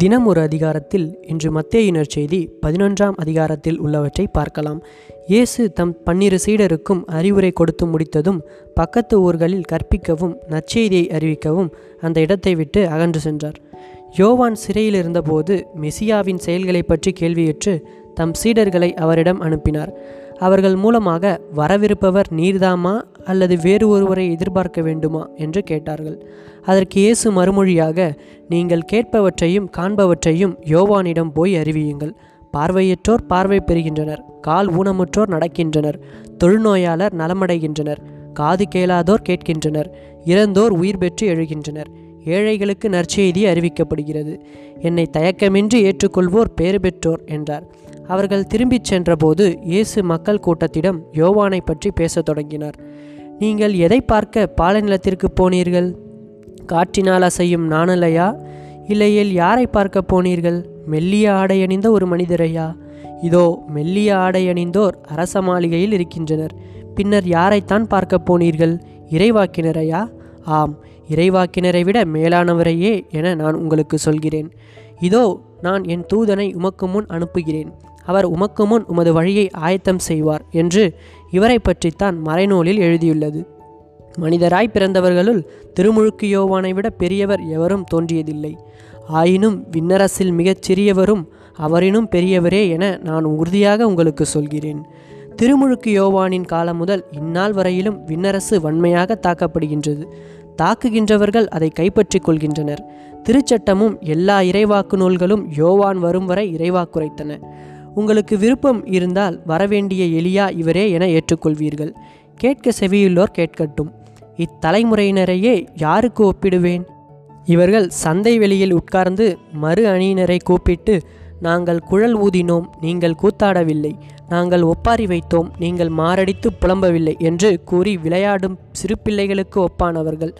தினம் ஒரு அதிகாரத்தில் இன்று மத்தேயினர் செய்தி பதினொன்றாம் அதிகாரத்தில் உள்ளவற்றை பார்க்கலாம். இயேசு தம் பன்னிரு சீடருக்கும் அறிவுரை கொடுத்து முடித்ததும் பக்கத்து ஊர்களில் கற்பிக்கவும் நற்செய்தியை அறிவிக்கவும் அந்த இடத்தை விட்டு அகன்று சென்றார். யோவான் சிறையில் இருந்தபோது மெசியாவின் செயல்களை பற்றி கேள்வியுற்று தம் சீடர்களை அவரிடம் அனுப்பினார். அவர்கள் மூலமாக வரவிருப்பவர் நீர்தாமா? அல்லது வேறு ஒருவரை எதிர்பார்க்க வேண்டுமா? என்று கேட்டார்கள். அதற்கு இயேசு மறுமொழியாக நீங்கள் கேட்பவற்றையும் காண்பவற்றையும் யோவானிடம் போய் அறிவியுங்கள். பார்வையற்றோர் பார்வை பெறுகின்றனர் கால் ஊனமுற்றோர் நடக்கின்றனர் தொழுநோயாளர் நலமடைகின்றனர் காது கேளாதோர் கேட்கின்றனர் இறந்தோர் உயிர் பெற்று எழுகின்றனர். ஏழைகளுக்கு நற்செய்தி அறிவிக்கப்படுகிறது. என்னை தயக்கமின்றி ஏற்றுக்கொள்வோர் பேறு பெற்றோர் என்றார். அவர்கள் திரும்பிச் சென்றபோது இயேசு மக்கள் கூட்டத்திடம் யோவானை பற்றி பேசத் தொடங்கினார். நீங்கள் எதை பார்க்க பாலைநிலத்திற்கு போனீர்கள்? காற்றினால் அசையும் நாணலையா? இல்லையேல் யாரை பார்க்க போனீர்கள்? மெல்லிய ஆடை அணிந்த ஒரு மனிதரையா? இதோ மெல்லிய ஆடை அணிந்தோர் அரச மாளிகையில் இருக்கின்றனர். பின்னர் யாரைத்தான் பார்க்க போனீர்கள்? இறைவாக்கினரையா? ஆம் இறைவாக்கினரை விட மேலானவரையே என நான் உங்களுக்கு சொல்கிறேன். இதோ நான் என் தூதனை உமக்கு முன் அனுப்புகிறேன். அவர் உமக்கு முன் உமது வழியை ஆயத்தம் செய்வார் என்று இவரை பற்றித்தான் மறைநூலில் எழுதியுள்ளது. மனிதராய் பிறந்தவர்களுள் திருமுழுக்கு யோவானை விட பெரியவர் எவரும் தோன்றியதில்லை. ஆயினும் விண்ணரசில் மிகச் சிறியவரும் அவரினும் பெரியவரே என நான் உறுதியாக உங்களுக்கு சொல்கிறேன். திருமுழுக்கு யோவானின் காலம் முதல் இந்நாள் வரையிலும் விண்ணரசு வன்மையாக தாக்கப்படுகின்றது. தாக்குகின்றவர்கள் அதை கைப்பற்றிக் கொள்கின்றனர். திருச்சட்டமும் எல்லா இறைவாக்கு நூல்களும் யோவான் வரும் வரை இறைவாக்குரைத்தன. உங்களுக்கு விருப்பம் இருந்தால் வரவேண்டிய எலியா இவரே என ஏற்றுக்கொள்வீர்கள். கேட்க செவியுள்ளோர் கேட்கட்டும். இத்தலைமுறையினரையே யாருக்கு ஒப்பிடுவேன்? இவர்கள் சந்தை வெளியில் உட்கார்ந்து மறு அணியினரை கூப்பிட்டு நாங்கள் குழல் ஊதினோம் நீங்கள் கூத்தாடவில்லை. நாங்கள் ஒப்பாரி வைத்தோம் நீங்கள் மாரடித்து புலம்பவில்லை என்று கூறி விளையாடும் சிறு பிள்ளைகளுக்கு ஒப்பானவர்கள்.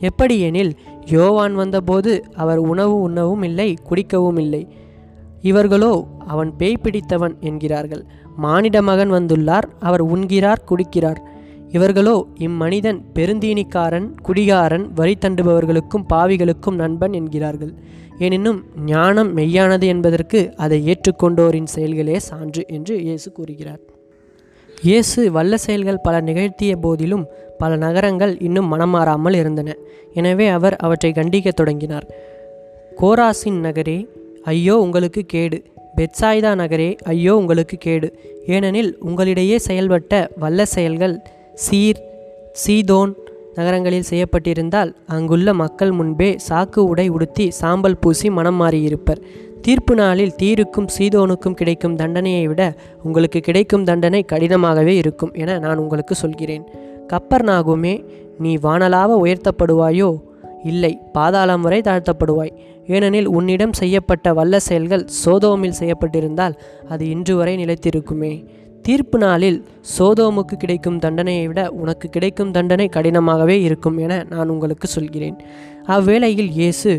எப்படியெனில் யோவான் வந்தபோது அவர் உணவு உண்ணவும் இல்லை குடிக்கவும் இல்லை. இவர்களோ அவன் பேய் பிடித்தவன் என்கிறார்கள். மானிட மகன் வந்துள்ளார் அவர் உண்கிறார் குடிக்கிறார். இவர்களோ இம்மனிதன் பெருந்தீனிக்காரன் குடிகாரன் வரி தண்டுபவர்களுக்கும் பாவிகளுக்கும் நண்பன் என்கிறார்கள். எனினும் ஞானம் மெய்யானது என்பதற்கு அதை ஏற்றுக்கொண்டோரின் செயல்களே சான்று என்று இயேசு கூறுகிறார். இயேசு வல்ல செயல்கள் பல நிகழ்த்திய போதிலும் பல நகரங்கள் இன்னும் மனமாறாமல் இருந்தன. எனவே அவர் அவற்றை கண்டிக்கத் தொடங்கினார். கோராசின் நகரே ஐயோ உங்களுக்கு கேடு. பெட்சாய்தா நகரே ஐயோ உங்களுக்கு கேடு. ஏனெனில் உங்களிடையே செயல்பட்ட வல்ல செயல்கள் சீர் சீதோன் நகரங்களில் செய்யப்பட்டிருந்தால் அங்குள்ள மக்கள் முன்பே சாக்கு உடை உடுத்தி சாம்பல் பூசி மனம் மாறியிருப்பர். தீர்ப்பு நாளில் தீருக்கும் சீதோனுக்கும் கிடைக்கும் தண்டனையை விட உங்களுக்கு கிடைக்கும் தண்டனை கடினமாகவே இருக்கும் என நான் உங்களுக்கு சொல்கிறேன். கப்பர் நாகுமே நீ வானலாவ உயர்த்தப்படுவாயோ இல்லை பாதாளம் வரை தாழ்த்தப்படுவாய். ஏனெனில் உன்னிடம் செய்யப்பட்ட வல்ல செயல்கள் சோதோமில் செய்யப்பட்டிருந்தால் அது இன்று வரை நிலைத்திருக்குமே. தீர்ப்பு நாளில் சோதோமுக்கு கிடைக்கும் தண்டனையை விட உனக்கு கிடைக்கும் தண்டனை கடினமாகவே இருக்கும் என நான் உங்களுக்கு சொல்கிறேன். அவ்வேளையில் இயேசு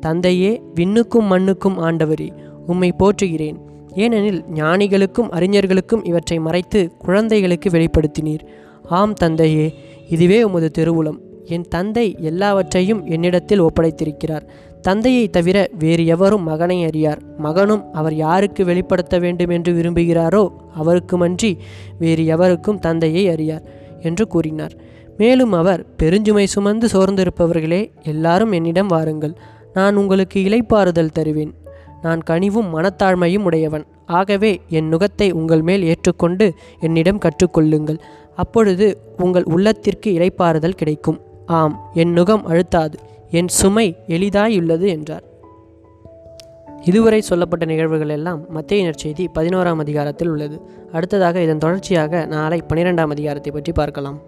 தந்தையே விண்ணுக்கும் மண்ணுக்கும் ஆண்டவரி உம்மை போற்றுகிறேன். ஏனெனில் ஞானிகளுக்கும் அறிஞர்களுக்கும் இவற்றை மறைத்து குழந்தைகளுக்கு வெளிப்படுத்தினீர். ஆம் தந்தையே இதுவே உமது திருவுளம். என் தந்தை எல்லாவற்றையும் என்னிடத்தில் ஒப்படைத்திருக்கிறார். தந்தையை தவிர வேறு எவரும் மகனை அறியார். மகனும் அவர் யாருக்கு வெளிப்படுத்த வேண்டும் என்று விரும்புகிறாரோ அவருக்குமன்றி வேறு எவருக்கும் தந்தையை அறியார் என்று கூறினார். மேலும் அவர் பெருஞ்சுமை சுமந்து சோர்ந்திருப்பவர்களே எல்லாரும் என்னிடம் வாருங்கள். நான் உங்களுக்கு இலைப்பாறுதல் தருவேன். நான் கனிவும் மனத்தாழ்மையும் உடையவன். ஆகவே என் நுகத்தை உங்கள் மேல் ஏற்றுக்கொண்டு என்னிடம் கற்றுக்கொள்ளுங்கள். அப்பொழுது உங்கள் உள்ளத்திற்கு இலைப்பாறுதல் கிடைக்கும். ஆம் என் நுகம் அழுத்தாது என் சுமை எளிதாயுள்ளது என்றார். இதுவரை சொல்லப்பட்ட நிகழ்வுகள் எல்லாம் மத்திய செய்தி பதினோராம் அதிகாரத்தில் உள்ளது. அடுத்ததாக இதன் தொடர்ச்சியாக நாளை பன்னிரெண்டாம் அதிகாரத்தை பற்றி பார்க்கலாம்.